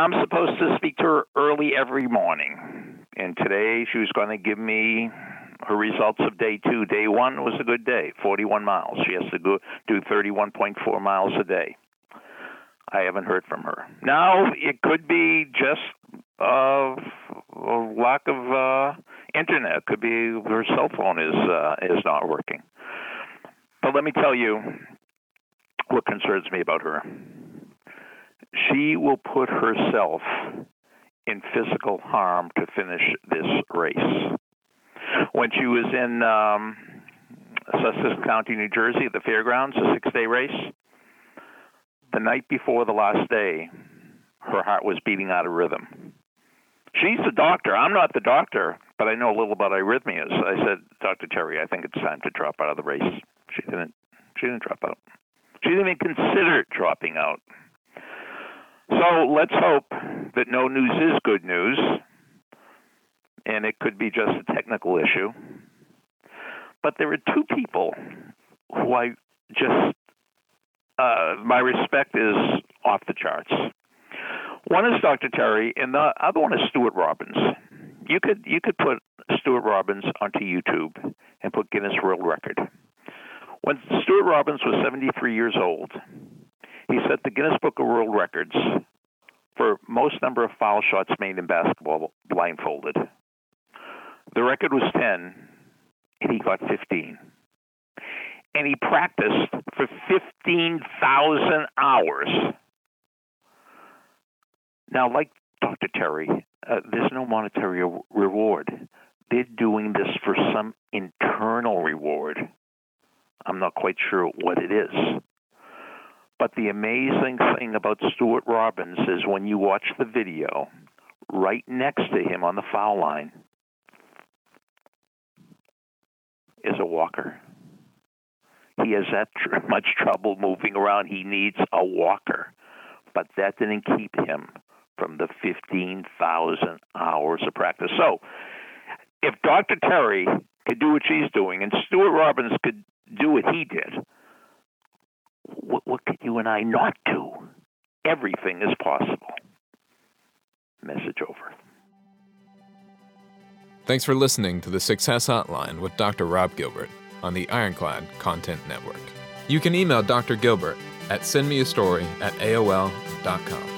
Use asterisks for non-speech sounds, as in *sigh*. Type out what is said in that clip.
I'm supposed to speak to her early every morning. And today she was going to give me her results of day two. Day one was a good day, 41 miles. She has to go do 31.4 miles a day. I haven't heard from her. Now it could be just uh, a lack of uh, internet. It could be her cell phone is uh, is not working. But let me tell you what concerns me about her. She will put herself in physical harm to finish this race. When she was in um, Sussex County, New Jersey, at the fairgrounds, a six-day race, the night before the last day, her heart was beating out of rhythm. She's the doctor. I'm not the doctor, but I know a little about arrhythmias. I said, Dr. Terry, I think it's time to drop out of the race. She didn't. She didn't drop out. She didn't even consider dropping out. So let's hope that no news is good news, and it could be just a technical issue. But there are two people who I just uh, my respect is off the charts. One is Dr. Terry, and the other one is Stuart Robbins. You could you could put Stuart Robbins onto YouTube and put Guinness World Record. When Stuart Robbins was 73 years old, he set the Guinness Book of World Records for most number of foul shots made in basketball blindfolded. The record was 10, and he got 15 and he practiced for 15,000 hours. Now, like Dr. Terry, uh, there's no monetary reward. They're doing this for some internal reward. I'm not quite sure what it is. But the amazing thing about Stuart Robbins is when you watch the video, right next to him on the foul line is a walker. He has that tr- *laughs* much trouble moving around. He needs a walker. But that didn't keep him from the 15,000 hours of practice. So, if Dr. Terry could do what she's doing and Stuart Robbins could do what he did, you and I not to. Everything is possible. Message over. Thanks for listening to the Success Hotline with Dr. Rob Gilbert on the Ironclad Content Network. You can email Dr. Gilbert at sendmeastory at AOL.com.